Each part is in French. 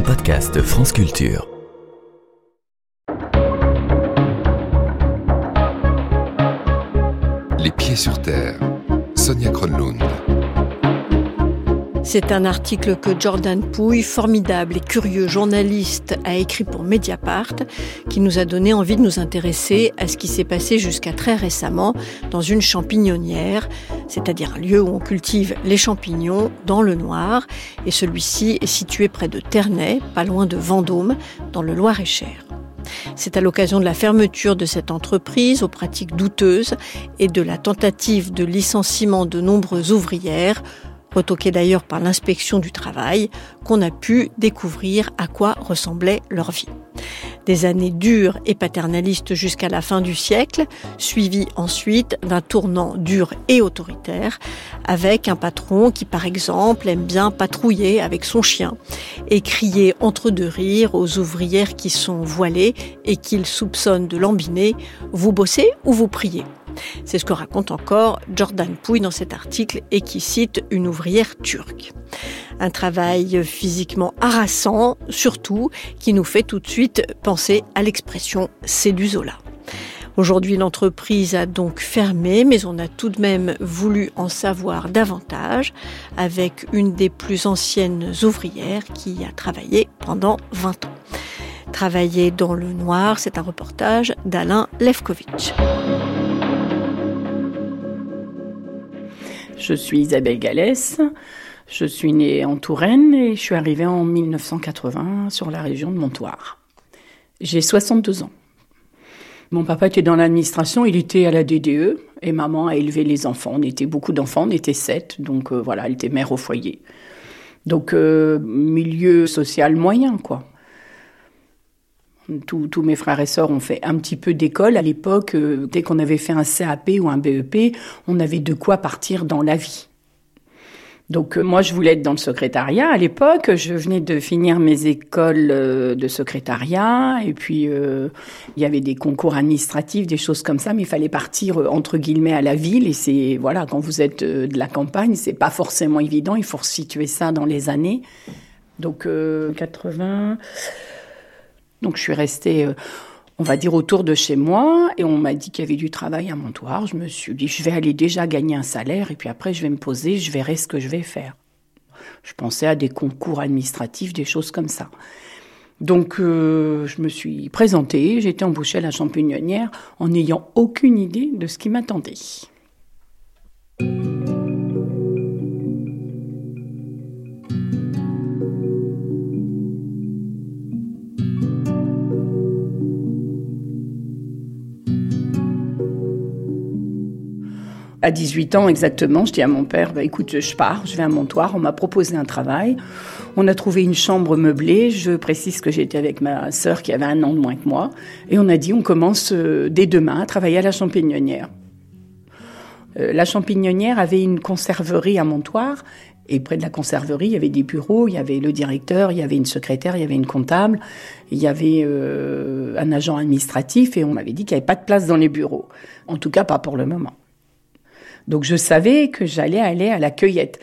un podcast France Culture. Les pieds sur terre. Sonia Kronlund. C'est un article que Jordan Pouille, formidable et curieux journaliste, a écrit pour Mediapart, qui nous a donné envie de nous intéresser à ce qui s'est passé jusqu'à très récemment dans une champignonnière, c'est-à-dire un lieu où on cultive les champignons dans le noir, et celui-ci est situé près de Ternay, pas loin de Vendôme, dans le Loir-et-Cher. C'est à l'occasion de la fermeture de cette entreprise aux pratiques douteuses et de la tentative de licenciement de nombreuses ouvrières retoqué d'ailleurs par l'inspection du travail, qu'on a pu découvrir à quoi ressemblait leur vie. Des années dures et paternalistes jusqu'à la fin du siècle, suivies ensuite d'un tournant dur et autoritaire, avec un patron qui, par exemple, aime bien patrouiller avec son chien et crier entre deux rires aux ouvrières qui sont voilées et qu'il soupçonne de lambiner, vous bossez ou vous priez? C'est ce que raconte encore Jordan Pouy dans cet article et qui cite une ouvrière turque. Un travail physiquement harassant, surtout, qui nous fait tout de suite penser à l'expression c'est du Zola. Aujourd'hui, l'entreprise a donc fermé, mais on a tout de même voulu en savoir davantage avec une des plus anciennes ouvrières qui a travaillé pendant 20 ans. Travailler dans le noir, c'est un reportage d'Alain Levkovitch. Je suis Isabelle Gallès. Je suis née en Touraine et je suis arrivée en 1980 sur la région de Montoire. J'ai 62 ans. Mon papa était dans l'administration, il était à la DDE et maman a élevé les enfants. On était beaucoup d'enfants, on était sept, donc euh, voilà, elle était mère au foyer. Donc euh, milieu social moyen, quoi. Tous, mes frères et sœurs ont fait un petit peu d'école. À l'époque, euh, dès qu'on avait fait un CAP ou un BEP, on avait de quoi partir dans la vie. Donc euh, moi, je voulais être dans le secrétariat. À l'époque, je venais de finir mes écoles euh, de secrétariat, et puis il y avait des concours administratifs, des choses comme ça, mais il fallait partir entre guillemets à la ville. Et c'est voilà, quand vous êtes de la campagne, c'est pas forcément évident. Il faut situer ça dans les années. Donc 80. Donc je suis restée, euh, on va dire, autour de chez moi et on m'a dit qu'il y avait du travail à Montoire. Je me suis dit, je vais aller déjà gagner un salaire et puis après je vais me poser, je verrai ce que je vais faire. Je pensais à des concours administratifs, des choses comme ça. Donc euh, je me suis présentée, j'ai été embauchée à la champignonnière en n'ayant aucune idée de ce qui m'attendait. À 18 ans exactement, je dis à mon père, bah, écoute, je pars, je vais à Montoire, on m'a proposé un travail. On a trouvé une chambre meublée, je précise que j'étais avec ma sœur qui avait un an de moins que moi, et on a dit, on commence euh, dès demain à travailler à la champignonnière. Euh, la champignonnière avait une conserverie à Montoire, et près de la conserverie, il y avait des bureaux, il y avait le directeur, il y avait une secrétaire, il y avait une comptable, il y avait euh, un agent administratif, et on m'avait dit qu'il n'y avait pas de place dans les bureaux. En tout cas, pas pour le moment. Donc je savais que j'allais aller à la cueillette.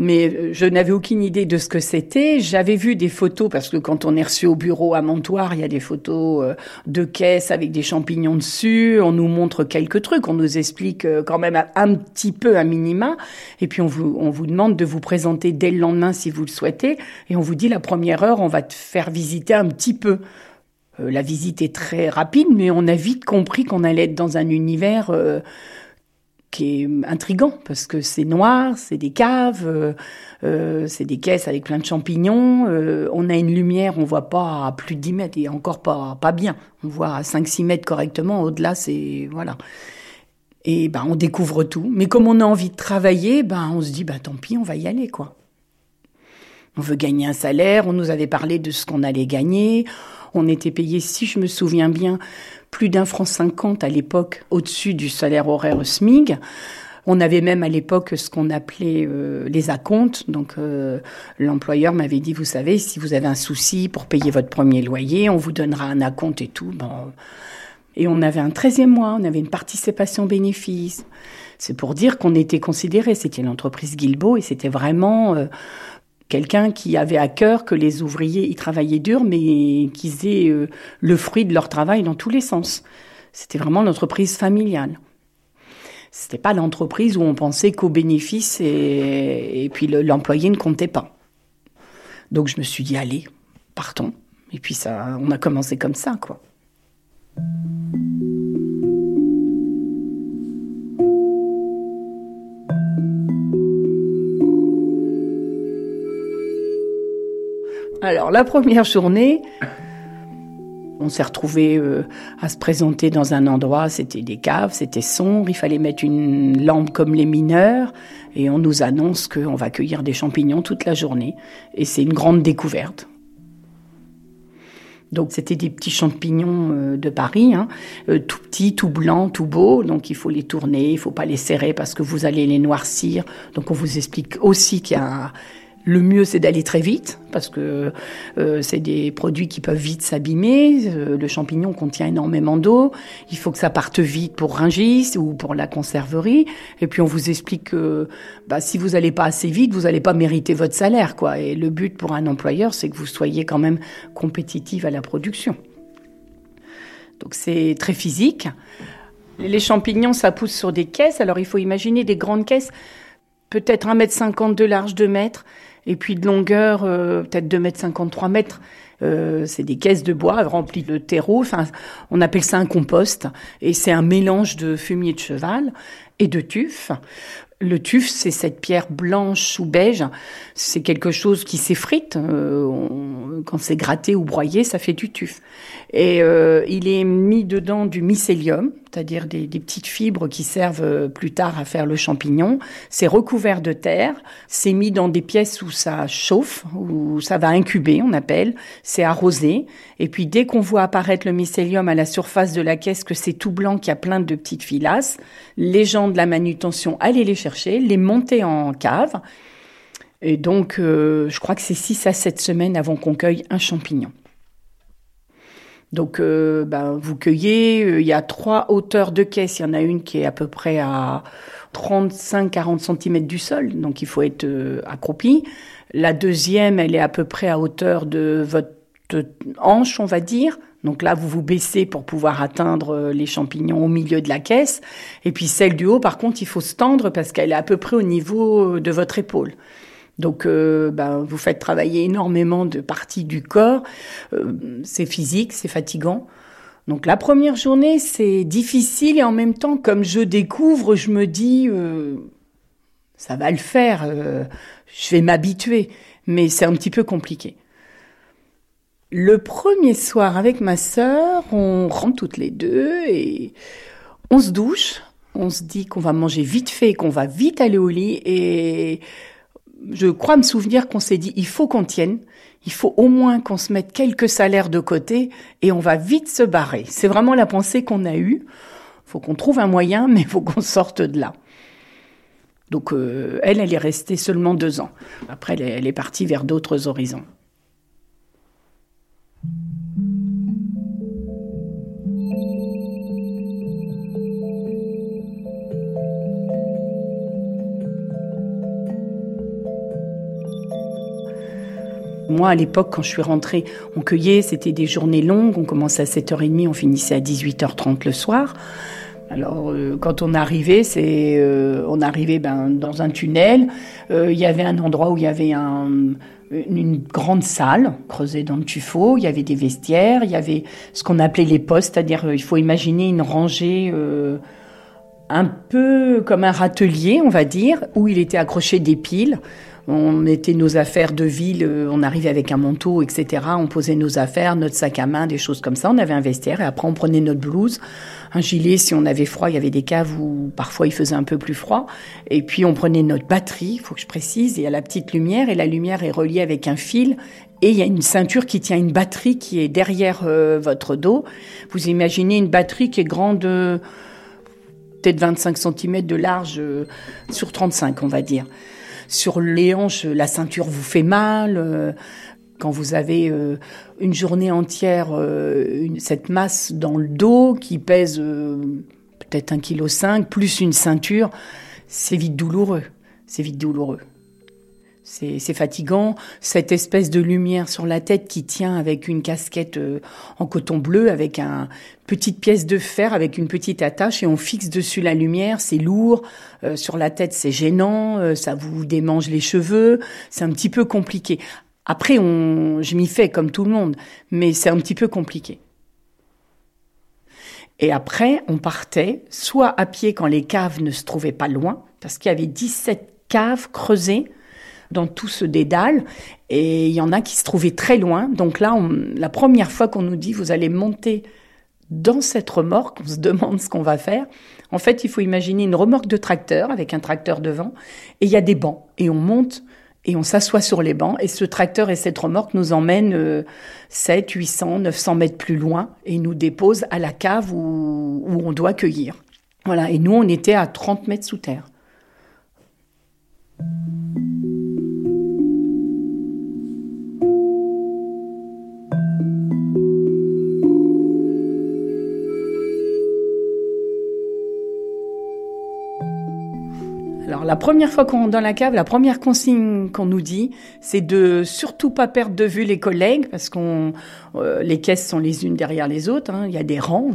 Mais euh, je n'avais aucune idée de ce que c'était. J'avais vu des photos, parce que quand on est reçu au bureau à Montoire, il y a des photos euh, de caisses avec des champignons dessus. On nous montre quelques trucs, on nous explique euh, quand même un petit peu un minima. Et puis on vous, on vous demande de vous présenter dès le lendemain si vous le souhaitez. Et on vous dit la première heure, on va te faire visiter un petit peu. La visite est très rapide, mais on a vite compris qu'on allait être dans un univers qui est intrigant parce que c'est noir, c'est des caves, euh, euh, c'est des caisses avec plein de champignons. Euh, on a une lumière, on voit pas à plus de 10 mètres et encore pas pas bien. On voit à 5-6 mètres correctement. Au-delà, c'est voilà. Et ben on découvre tout. Mais comme on a envie de travailler, ben on se dit ben tant pis, on va y aller quoi. On veut gagner un salaire. On nous avait parlé de ce qu'on allait gagner. On était payé, si je me souviens bien, plus d'un franc cinquante à l'époque au-dessus du salaire horaire SMIG. On avait même à l'époque ce qu'on appelait euh, les acomptes. Donc euh, l'employeur m'avait dit, vous savez, si vous avez un souci pour payer votre premier loyer, on vous donnera un acompte et tout. Bon. Et on avait un treizième mois, on avait une participation bénéfice. C'est pour dire qu'on était considéré. C'était l'entreprise Guilbeault et c'était vraiment... Euh, quelqu'un qui avait à cœur que les ouvriers y travaillaient dur, mais qu'ils aient euh, le fruit de leur travail dans tous les sens. C'était vraiment l'entreprise familiale. C'était pas l'entreprise où on pensait qu'au bénéfice et, et puis l'employé ne comptait pas. Donc je me suis dit allez, partons. Et puis ça, on a commencé comme ça, quoi. Alors la première journée, on s'est retrouvé euh, à se présenter dans un endroit, c'était des caves, c'était sombre, il fallait mettre une lampe comme les mineurs, et on nous annonce qu'on va cueillir des champignons toute la journée, et c'est une grande découverte. Donc c'était des petits champignons euh, de Paris, hein, euh, tout petits, tout blancs, tout beaux. Donc il faut les tourner, il faut pas les serrer parce que vous allez les noircir. Donc on vous explique aussi qu'il y a le mieux, c'est d'aller très vite, parce que euh, c'est des produits qui peuvent vite s'abîmer. Euh, le champignon contient énormément d'eau. Il faut que ça parte vite pour Ringis ou pour la conserverie. Et puis on vous explique que bah, si vous n'allez pas assez vite, vous n'allez pas mériter votre salaire. quoi. Et le but pour un employeur, c'est que vous soyez quand même compétitive à la production. Donc c'est très physique. Les champignons, ça pousse sur des caisses. Alors il faut imaginer des grandes caisses, peut-être 1,50 m de large, 2 mètres et puis de longueur, euh, peut-être 2 mètres 53 mètres. Euh, c'est des caisses de bois remplies de terreau. Enfin, on appelle ça un compost. Et c'est un mélange de fumier de cheval et de tuf. Le tuf, c'est cette pierre blanche ou beige. C'est quelque chose qui s'effrite. Euh, quand c'est gratté ou broyé, ça fait du tuf. Et il est mis dedans du mycélium, c'est-à-dire des, petites fibres qui servent euh, plus tard à faire le champignon. C'est recouvert de terre. C'est mis dans des pièces où ça chauffe, où ça va incuber, on appelle. C'est arrosé. Et puis dès qu'on voit apparaître le mycélium à la surface de la caisse, que c'est tout blanc, qu'il y a plein de petites filasses, les gens de la manutention allaient les chercher, les monter en cave. Et donc, euh, je crois que c'est 6 à 7 semaines avant qu'on cueille un champignon. Donc, euh, ben, vous cueillez, euh, il y a trois hauteurs de caisse. Il y en a une qui est à peu près à 35-40 cm du sol, donc il faut être euh, accroupi. La deuxième, elle est à peu près à hauteur de votre hanche, on va dire. Donc là, vous vous baissez pour pouvoir atteindre les champignons au milieu de la caisse. Et puis celle du haut, par contre, il faut se tendre parce qu'elle est à peu près au niveau de votre épaule. Donc, euh, ben, vous faites travailler énormément de parties du corps. Euh, c'est physique, c'est fatigant. Donc, la première journée, c'est difficile et en même temps, comme je découvre, je me dis, euh, ça va le faire. je vais m'habituer, mais c'est un petit peu compliqué. Le premier soir avec ma sœur, on rentre toutes les deux et on se douche. On se dit qu'on va manger vite fait, qu'on va vite aller au lit et je crois me souvenir qu'on s'est dit, il faut qu'on tienne, il faut au moins qu'on se mette quelques salaires de côté et on va vite se barrer. C'est vraiment la pensée qu'on a eue. Faut qu'on trouve un moyen, mais il faut qu'on sorte de là. Donc euh, elle, elle est restée seulement deux ans. Après, elle est partie vers d'autres horizons. Moi, à l'époque, quand je suis rentrée, on cueillait, c'était des journées longues, on commençait à 7h30, on finissait à 18h30 le soir. Alors, euh, quand on arrivait, c'est, euh, on arrivait ben, dans un tunnel. Euh, il y avait un endroit où il y avait un, une grande salle creusée dans le tuffeau. Il y avait des vestiaires. Il y avait ce qu'on appelait les postes, c'est-à-dire, il faut imaginer une rangée un peu comme un râtelier, on va dire, où il était accroché des piles. On mettait nos affaires de ville, euh, on arrivait avec un manteau, etc. On posait nos affaires, notre sac à main, des choses comme ça. On avait un vestiaire et après on prenait notre blouse, un gilet si on avait froid. Il y avait des caves où parfois il faisait un peu plus froid. Et puis on prenait notre batterie, il faut que je précise, et à la petite lumière. Et la lumière est reliée avec un fil. Et il y a une ceinture qui tient une batterie qui est derrière euh, votre dos. Vous imaginez une batterie qui est grande, euh, peut-être 25 cm de large sur 35, on va dire sur les hanches, la ceinture vous fait mal. Euh, quand vous avez euh, une journée entière, euh, cette masse dans le dos qui pèse peut-être un kilo cinq plus une ceinture, c'est vite douloureux. C'est vite douloureux. C'est fatigant. Cette espèce de lumière sur la tête qui tient avec une casquette euh, en coton bleu, avec un petite pièce de fer, avec une petite attache, et on fixe dessus la lumière. C'est lourd. Euh, sur la tête, c'est gênant. Euh, ça vous démange les cheveux. C'est un petit peu compliqué. Après, on, je m'y fais comme tout le monde, mais c'est un petit peu compliqué. Et après, on partait soit à pied quand les caves ne se trouvaient pas loin, parce qu'il y avait 17 caves creusées dans tout ce dédale, et il y en a qui se trouvaient très loin. Donc là, la première fois qu'on nous dit vous allez monter dans cette remorque, on se demande ce qu'on va faire. En fait, il faut imaginer une remorque de tracteur avec un tracteur devant, et il y a des bancs, et on monte et on s'assoit sur les bancs et ce tracteur et cette remorque nous emmènent 7, 800, 900 mètres plus loin et nous déposent à la cave où, où on doit cueillir. Voilà, et nous on était à 30 mètres sous terre. Alors la première fois qu'on rentre dans la cave, la première consigne qu'on nous dit, c'est de surtout pas perdre de vue les collègues parce qu'on euh, les caisses sont les unes derrière les autres, hein, il y a des rangs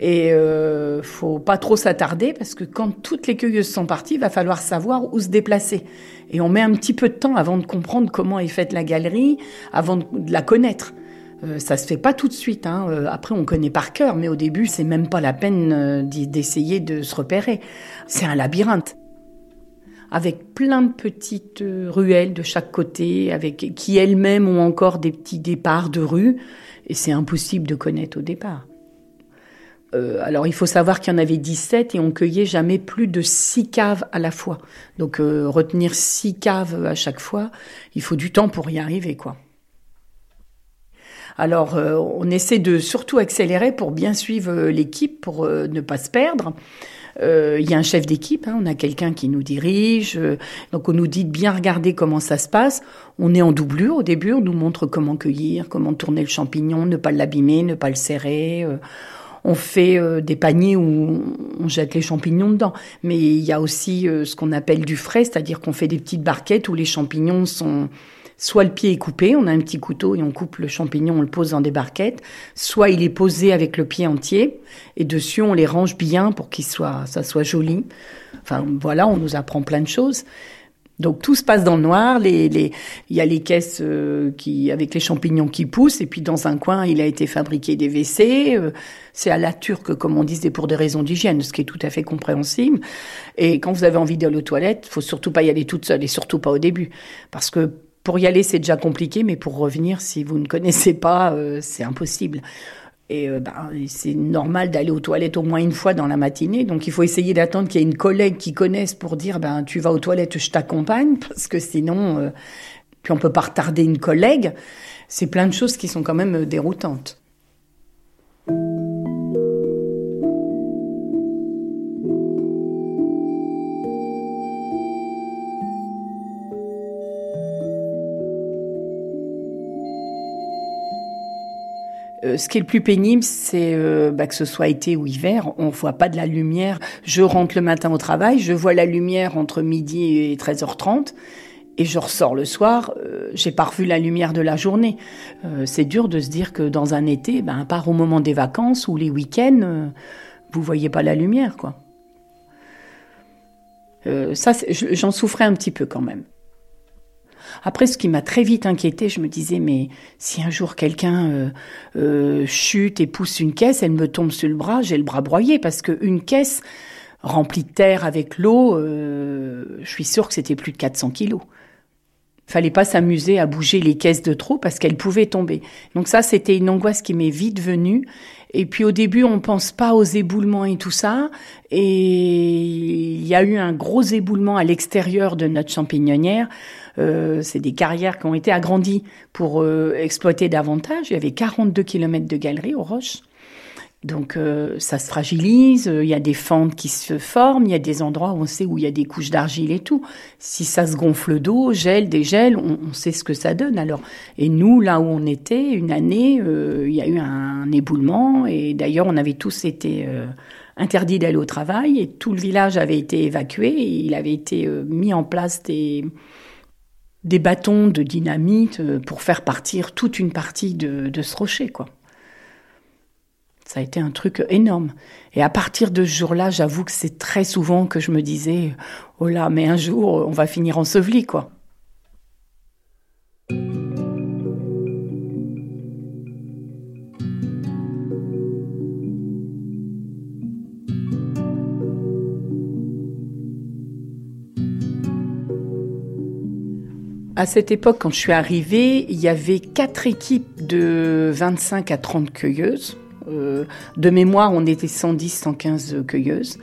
et euh, faut pas trop s'attarder parce que quand toutes les cueilleuses sont parties, il va falloir savoir où se déplacer et on met un petit peu de temps avant de comprendre comment est faite la galerie, avant de, la connaître. Euh, ça se fait pas tout de suite. Hein. Euh, après, on connaît par cœur, mais au début, c'est même pas la peine d'essayer de se repérer. C'est un labyrinthe avec plein de petites euh, ruelles de chaque côté, avec qui elles-mêmes ont encore des petits départs de rue, et c'est impossible de connaître au départ. Euh, alors il faut savoir qu'il y en avait 17 et on cueillait jamais plus de 6 caves à la fois. Donc euh, retenir 6 caves à chaque fois, il faut du temps pour y arriver quoi. Alors on essaie de surtout accélérer pour bien suivre l'équipe, pour ne pas se perdre. Euh, il y a un chef d'équipe, hein, on a quelqu'un qui nous dirige, euh, donc on nous dit de bien regarder comment ça se passe. On est en doublure au début, on nous montre comment cueillir, comment tourner le champignon, ne pas l'abîmer, ne pas le serrer. Euh. on fait des paniers où on jette les champignons dedans. Mais il y a aussi ce qu'on appelle du frais, c'est-à-dire qu'on fait des petites barquettes où les champignons sont Soit le pied est coupé, on a un petit couteau et on coupe le champignon, on le pose dans des barquettes. Soit il est posé avec le pied entier et dessus on les range bien pour qu'il soit, ça soit joli. Enfin voilà, on nous apprend plein de choses. Donc tout se passe dans le noir. Les, les, il y a les caisses euh, qui, avec les champignons qui poussent, et puis dans un coin, il a été fabriqué des WC. Euh, c'est à la turque, comme on disait, pour des raisons d'hygiène, ce qui est tout à fait compréhensible. Et quand vous avez envie d'aller aux toilettes, faut surtout pas y aller toute seule, et surtout pas au début, parce que pour y aller, c'est déjà compliqué, mais pour revenir, si vous ne connaissez pas, euh, c'est impossible. Et euh, ben, c'est normal d'aller aux toilettes au moins une fois dans la matinée. Donc il faut essayer d'attendre qu'il y ait une collègue qui connaisse pour dire ben tu vas aux toilettes, je t'accompagne, parce que sinon, euh, puis on peut pas retarder une collègue. C'est plein de choses qui sont quand même déroutantes. Euh, ce qui est le plus pénible, c'est euh, bah, que ce soit été ou hiver, on voit pas de la lumière. Je rentre le matin au travail, je vois la lumière entre midi et 13h30 et je ressors le soir, euh, j'ai pas revu la lumière de la journée. c'est dur de se dire que dans un été, ben, à part au moment des vacances ou les week-ends, vous voyez pas la lumière, quoi. ça, j'en souffrais un petit peu quand même. Après, ce qui m'a très vite inquiété, je me disais, mais si un jour quelqu'un euh, euh, chute et pousse une caisse, elle me tombe sur le bras, j'ai le bras broyé, parce qu'une caisse remplie de terre avec l'eau, euh, je suis sûre que c'était plus de 400 kilos. Fallait pas s'amuser à bouger les caisses de trop parce qu'elles pouvaient tomber. Donc ça, c'était une angoisse qui m'est vite venue. Et puis au début, on pense pas aux éboulements et tout ça. Et il y a eu un gros éboulement à l'extérieur de notre champignonnière. Euh, c'est des carrières qui ont été agrandies pour euh, exploiter davantage. Il y avait 42 km de galeries aux roches. Donc euh, ça se fragilise, il y a des fentes qui se forment, il y a des endroits où on sait où il y a des couches d'argile et tout. Si ça se gonfle d'eau, gèle, dégèle, on, sait ce que ça donne. Alors et nous là où on était, une année, il y a eu un, éboulement et d'ailleurs on avait tous été interdits d'aller au travail et tout le village avait été évacué. Il avait été mis en place des des bâtons de dynamite euh, pour faire partir toute une partie de, ce rocher, quoi. Ça a été un truc énorme. Et à partir de ce jour-là, j'avoue que c'est très souvent que je me disais, oh là, mais un jour, on va finir enseveli, quoi. À cette époque, quand je suis arrivée, il y avait quatre équipes de 25 à 30 cueilleuses. Euh, de mémoire, on était 110, 115 cueilleuses.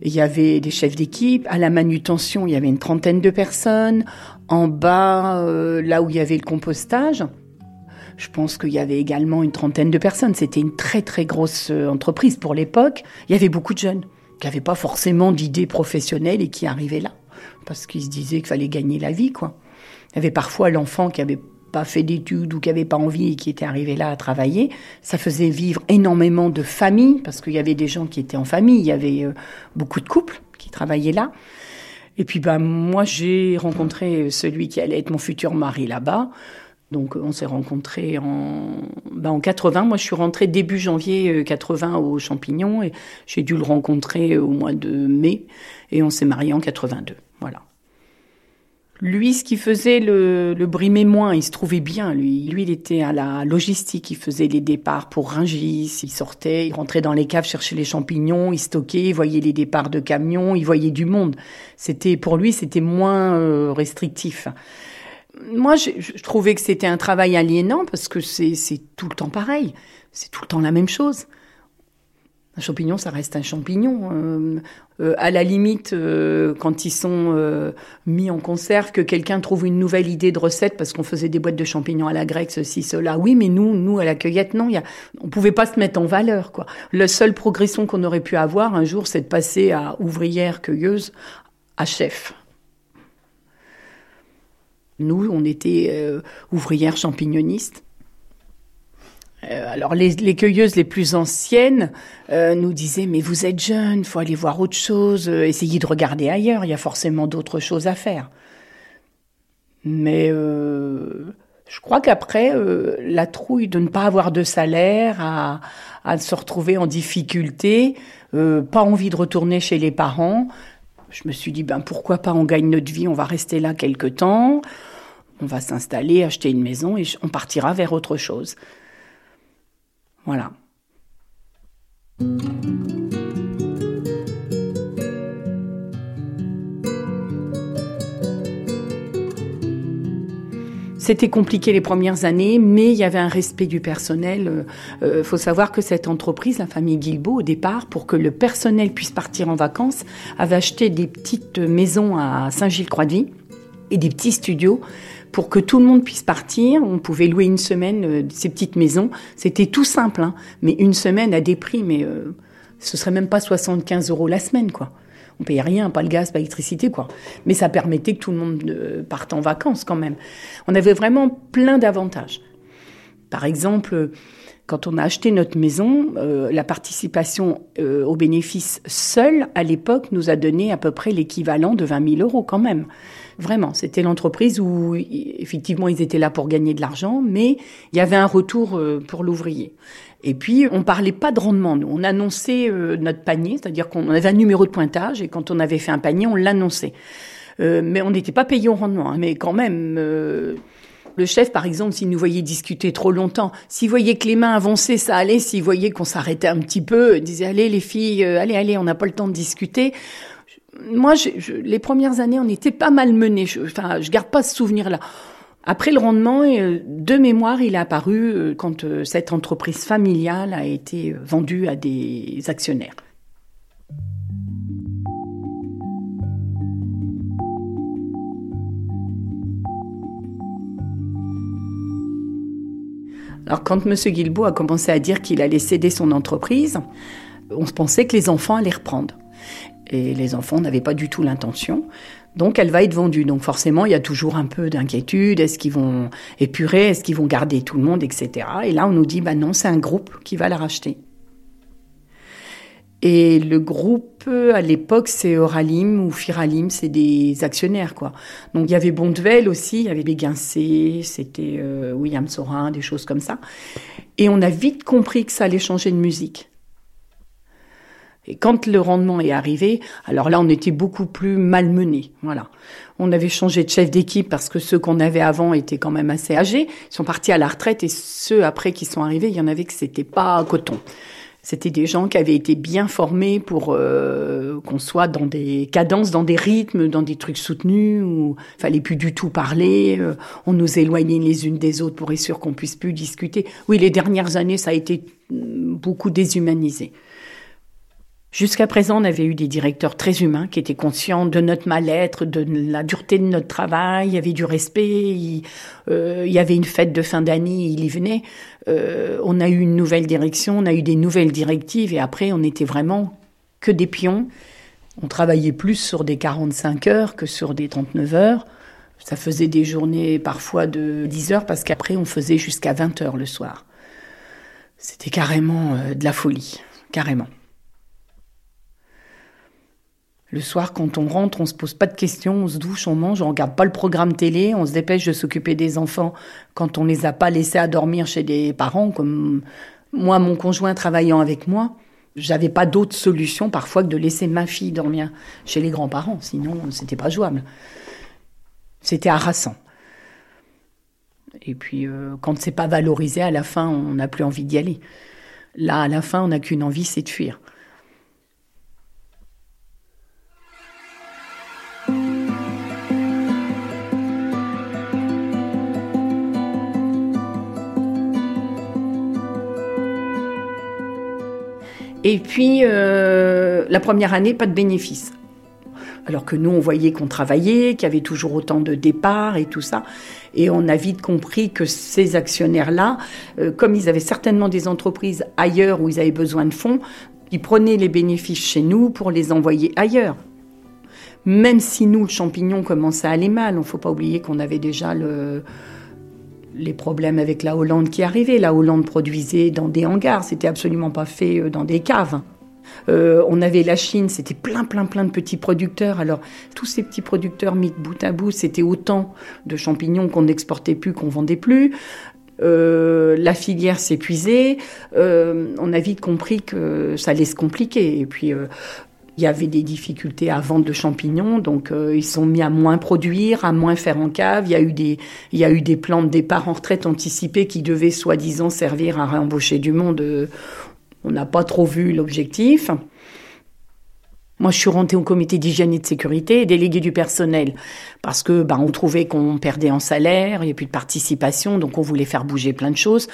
Il y avait des chefs d'équipe. À la manutention, il y avait une trentaine de personnes. En bas, euh, là où il y avait le compostage, je pense qu'il y avait également une trentaine de personnes. C'était une très très grosse euh, entreprise pour l'époque. Il y avait beaucoup de jeunes qui n'avaient pas forcément d'idées professionnelles et qui arrivaient là parce qu'ils se disaient qu'il fallait gagner la vie, quoi. Il y avait parfois l'enfant qui avait pas fait d'études ou qui avait pas envie et qui était arrivé là à travailler. Ça faisait vivre énormément de familles parce qu'il y avait des gens qui étaient en famille, il y avait euh, beaucoup de couples qui travaillaient là. Et puis ben moi j'ai rencontré celui qui allait être mon futur mari là-bas. Donc on s'est rencontrés en ben, en 80. Moi je suis rentrée début janvier 80 euh, aux Champignons et j'ai dû le rencontrer au mois de mai et on s'est mariés en 82. Voilà. Lui, ce qui faisait le, le brimé moins, il se trouvait bien, lui. Lui, il était à la logistique, il faisait les départs pour Ringis, il sortait, il rentrait dans les caves chercher les champignons, il stockait, il voyait les départs de camions, il voyait du monde. C'était, pour lui, c'était moins euh, restrictif. Moi, je, je, trouvais que c'était un travail aliénant parce que c'est tout le temps pareil. C'est tout le temps la même chose. Un champignon, ça reste un champignon. Euh, euh, à la limite, euh, quand ils sont mis en conserve, que quelqu'un trouve une nouvelle idée de recette parce qu'on faisait des boîtes de champignons à la grecque, ceci, cela. Oui, mais nous, nous à la cueillette, non, y a, on pouvait pas se mettre en valeur. Quoi. La seule progression qu'on aurait pu avoir un jour, c'est de passer à ouvrière cueilleuse à chef. Nous, on était ouvrières champignonnistes. Euh, alors les, cueilleuses les plus anciennes euh, nous disaient mais vous êtes jeune, faut aller voir autre chose, euh, essayez de regarder ailleurs, il y a forcément d'autres choses à faire. Mais je crois qu'après la trouille de ne pas avoir de salaire, à, à se retrouver en difficulté, pas envie de retourner chez les parents, je me suis dit ben pourquoi pas on gagne notre vie, on va rester là quelque temps, on va s'installer, acheter une maison et on partira vers autre chose. Voilà. C'était compliqué les premières années, mais il y avait un respect du personnel. Il euh, faut savoir que cette entreprise, la famille Guilbeault, au départ, pour que le personnel puisse partir en vacances, avait acheté des petites maisons à Saint-Gilles-Croix-de-Vie et des petits studios pour que tout le monde puisse partir. On pouvait louer une semaine euh, ces petites maisons. C'était tout simple, hein, mais une semaine à des prix, mais euh, ce serait même pas 75 euros la semaine, quoi. On payait rien, pas le gaz, pas l'électricité, quoi. Mais ça permettait que tout le monde euh, parte en vacances quand même. On avait vraiment plein d'avantages. Par exemple, quand on a acheté notre maison, euh, la participation euh, au bénéfice seule, à l'époque, nous a donné à peu près l'équivalent de 20 000 euros quand même. Vraiment, c'était l'entreprise où effectivement ils étaient là pour gagner de l'argent, mais il y avait un retour euh, pour l'ouvrier. Et puis, on parlait pas de rendement. Nous, on annonçait euh, notre panier, c'est-à-dire qu'on avait un numéro de pointage et quand on avait fait un panier, on l'annonçait. Euh, mais on n'était pas payé au rendement. Hein, mais quand même, euh, le chef, par exemple, s'il nous voyait discuter trop longtemps, s'il voyait que les mains avançaient, ça allait. S'il voyait qu'on s'arrêtait un petit peu, il disait allez les filles, allez allez, on n'a pas le temps de discuter moi, je, je, les premières années, on était pas mal menés. Je, enfin, je garde pas ce souvenir-là. Après le rendement, euh, de mémoire, il est apparu euh, quand euh, cette entreprise familiale a été vendue à des actionnaires. Alors quand M. Guilbeault a commencé à dire qu'il allait céder son entreprise, on pensait que les enfants allaient reprendre. Et les enfants n'avaient pas du tout l'intention. Donc elle va être vendue. Donc forcément, il y a toujours un peu d'inquiétude. Est-ce qu'ils vont épurer? Est-ce qu'ils vont garder tout le monde, etc. Et là, on nous dit, bah non, c'est un groupe qui va la racheter. Et le groupe, à l'époque, c'est Euralim ou Firalim, c'est des actionnaires, quoi. Donc il y avait Bondevel aussi, il y avait Béguincé, c'était euh, William Sorin, des choses comme ça. Et on a vite compris que ça allait changer de musique. Et quand le rendement est arrivé, alors là, on était beaucoup plus malmenés. Voilà. On avait changé de chef d'équipe parce que ceux qu'on avait avant étaient quand même assez âgés. Ils sont partis à la retraite et ceux après qui sont arrivés, il y en avait que c'était pas coton. C'était des gens qui avaient été bien formés pour euh, qu'on soit dans des cadences, dans des rythmes, dans des trucs soutenus où fallait plus du tout parler. Euh, on nous éloignait les unes des autres pour être sûr qu'on puisse plus discuter. Oui, les dernières années, ça a été mm, beaucoup déshumanisé. Jusqu'à présent, on avait eu des directeurs très humains qui étaient conscients de notre mal-être, de la dureté de notre travail. Il y avait du respect. Il, euh, y avait une fête de fin d'année, il y venait. Euh, on a eu une nouvelle direction, on a eu des nouvelles directives et après, on était vraiment que des pions. On travaillait plus sur des 45 heures que sur des 39 heures. Ça faisait des journées parfois de 10 heures parce qu'après, on faisait jusqu'à 20 heures le soir. C'était carrément euh, de la folie, carrément. Le soir, quand on rentre, on se pose pas de questions, on se douche, on mange, on regarde pas le programme télé, on se dépêche de s'occuper des enfants quand on les a pas laissés à dormir chez des parents, comme moi, mon conjoint travaillant avec moi. J'avais pas d'autre solution parfois que de laisser ma fille dormir chez les grands-parents, sinon c'était pas jouable. C'était harassant. Et puis euh, quand c'est pas valorisé, à la fin, on n'a plus envie d'y aller. Là, à la fin, on n'a qu'une envie, c'est de fuir. Et puis, euh, la première année, pas de bénéfice. Alors que nous, on voyait qu'on travaillait, qu'il y avait toujours autant de départs et tout ça. Et on a vite compris que ces actionnaires-là, euh, comme ils avaient certainement des entreprises ailleurs où ils avaient besoin de fonds, ils prenaient les bénéfices chez nous pour les envoyer ailleurs. Même si nous, le champignon commençait à aller mal, il ne faut pas oublier qu'on avait déjà le, les problèmes avec la Hollande qui arrivaient. La Hollande produisait dans des hangars, c'était absolument pas fait euh, dans des caves. Euh, on avait la Chine, c'était plein, plein, plein de petits producteurs. Alors, tous ces petits producteurs mis bout à bout, c'était autant de champignons qu'on n'exportait plus, qu'on vendait plus. Euh, la filière s'épuisait. on a vite compris que ça allait se compliquer. Et puis, il y avait des difficultés à vendre de champignons, donc euh, ils sont mis à moins produire, à moins faire en cave. Il y a eu des, il y a eu des plans de départ en retraite anticipés qui devaient soi-disant servir à réembaucher du monde. Euh, on n'a pas trop vu l'objectif. Moi, je suis rentrée au comité d'hygiène et de sécurité, délégué du personnel, parce que bah, on trouvait qu'on perdait en salaire, il n'y a plus de participation, donc on voulait faire bouger plein de choses.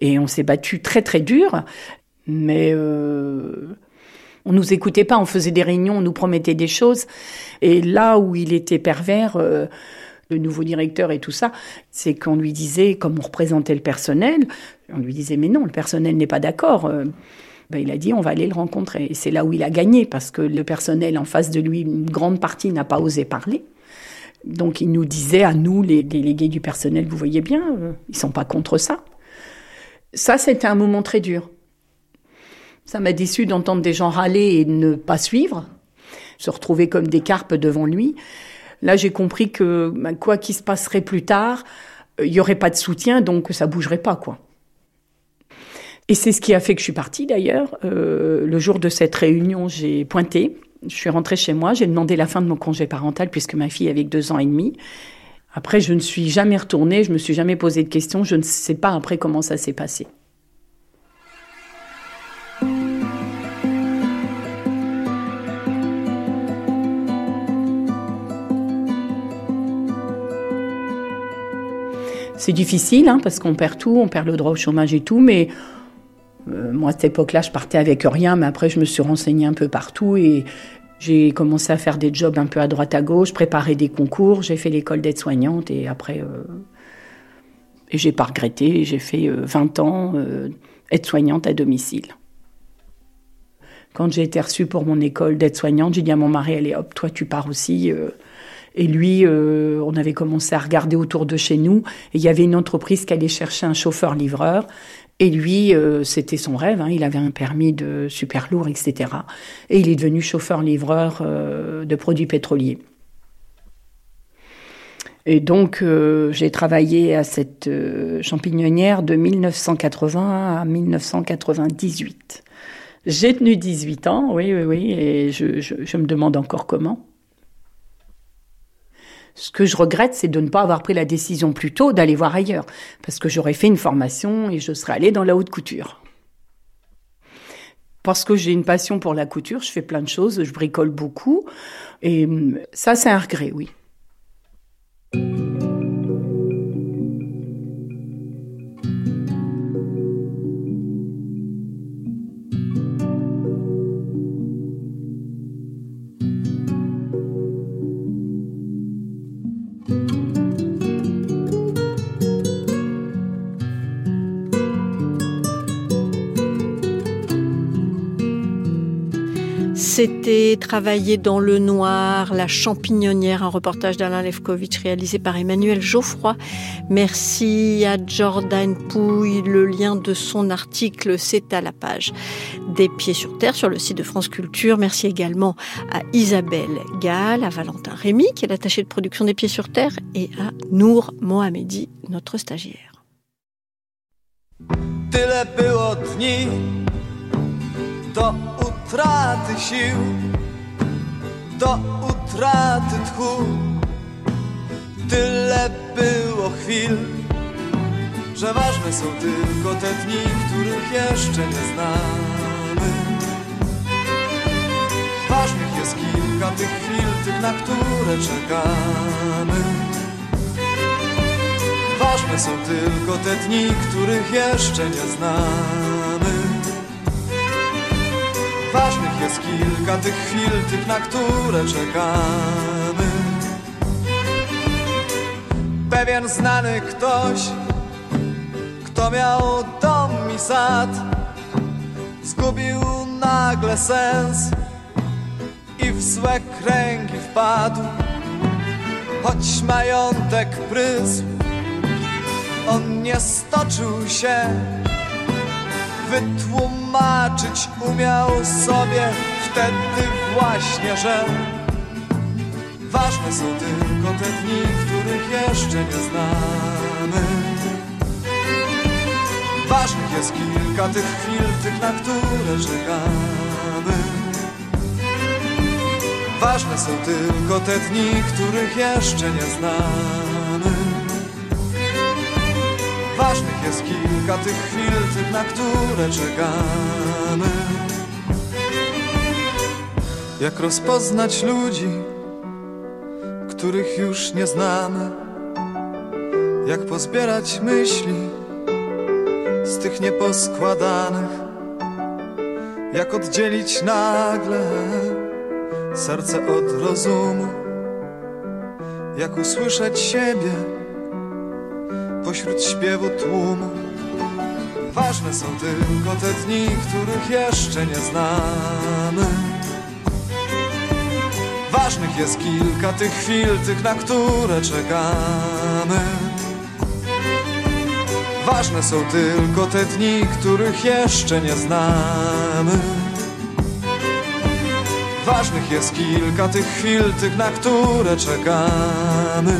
Et on s'est battu très très dur, mais euh, on nous écoutait pas, on faisait des réunions, on nous promettait des choses. Et là où il était pervers, euh, le nouveau directeur et tout ça, c'est qu'on lui disait, comme on représentait le personnel, on lui disait mais non, le personnel n'est pas d'accord. Euh, ben, il a dit on va aller le rencontrer. Et c'est là où il a gagné parce que le personnel en face de lui, une grande partie n'a pas osé parler. Donc il nous disait à nous, les délégués du personnel, vous voyez bien, euh, ils sont pas contre ça. Ça, c'était un moment très dur. Ça m'a déçu d'entendre des gens râler et ne pas suivre, se retrouver comme des carpes devant lui. Là, j'ai compris que ben, quoi qu'il se passerait plus tard, euh, il y aurait pas de soutien, donc ça bougerait pas, quoi. Et c'est ce qui a fait que je suis partie d'ailleurs. Euh, le jour de cette réunion, j'ai pointé. Je suis rentrée chez moi, j'ai demandé la fin de mon congé parental puisque ma fille avait deux ans et demi. Après, je ne suis jamais retournée, je me suis jamais posé de questions, je ne sais pas après comment ça s'est passé. C'est difficile hein, parce qu'on perd tout, on perd le droit au chômage et tout, mais euh, moi à cette époque-là, je partais avec rien, mais après je me suis renseignée un peu partout et j'ai commencé à faire des jobs un peu à droite à gauche, préparer des concours, j'ai fait l'école d'aide-soignante et après, euh, et j'ai pas regretté, j'ai fait 20 euh, ans aide-soignante à domicile. Quand j'ai été reçue pour mon école d'aide-soignante, j'ai dit à mon mari, allez hop, toi tu pars aussi. Et lui, euh, on avait commencé à regarder autour de chez nous. Et il y avait une entreprise qui allait chercher un chauffeur-livreur. Et lui, euh, c'était son rêve. Hein. il avait un permis de super lourd, etc. Et il est devenu chauffeur-livreur euh, de produits pétroliers. Et donc, j'ai travaillé à cette champignonnière de 1980 à 1998. J'ai tenu 18 ans, oui, oui, oui, et je me demande encore comment. Ce que je regrette, c'est de ne pas avoir pris la décision plus tôt d'aller voir ailleurs, parce que j'aurais fait une formation et je serais allée dans la haute couture. Parce que j'ai une passion pour la couture, je fais plein de choses, je bricole beaucoup, et hum, ça, c'est un regret, oui. C'était Travailler dans le noir, la champignonnière, un reportage d'Alain Lefkovitch réalisé par Emmanuel Geoffroy. Merci à Jordan Pouille. Le lien de son article, c'est à la page des Pieds sur Terre sur le site de France Culture. Merci également à Isabelle Gall, à Valentin Rémy, qui est l'attaché de production des Pieds sur Terre, et à Nour Mohamedi, notre stagiaire. Utraty sił, do utraty tchu. Tyle było chwil, że ważne są tylko te dni, których jeszcze nie znamy. Ważnych jest kilka tych chwil, tych, na które czekamy. Ważne są tylko te dni, których jeszcze nie znamy. Ważnych jest kilka tych chwil, tych na które czekamy. Pewien znany ktoś, kto miał dom i sad Zgubił nagle sens i w złe kręgi wpadł. Choć majątek prysł, on nie stoczył się wytłumaczyć umiał sobie wtedy właśnie, że ważne są tylko te dni, których jeszcze nie znamy. Ważnych jest kilka tych chwil, tych, na które czekamy. Ważne są tylko te dni, których jeszcze nie znamy. Ważnych jest kilka tych chwil, tych na które czekamy. Jak rozpoznać ludzi, których już nie znamy? Jak pozbierać myśli z tych nieposkładanych? Jak oddzielić nagle serce od rozumu? Jak usłyszeć siebie pośród śpiewu tłumu. Ważne są tylko te dni, których jeszcze nie znamy. Ważnych jest kilka tych chwil, tych na które czekamy. Ważne są tylko te dni, których jeszcze nie znamy. Ważnych jest kilka tych chwil, tych na które czekamy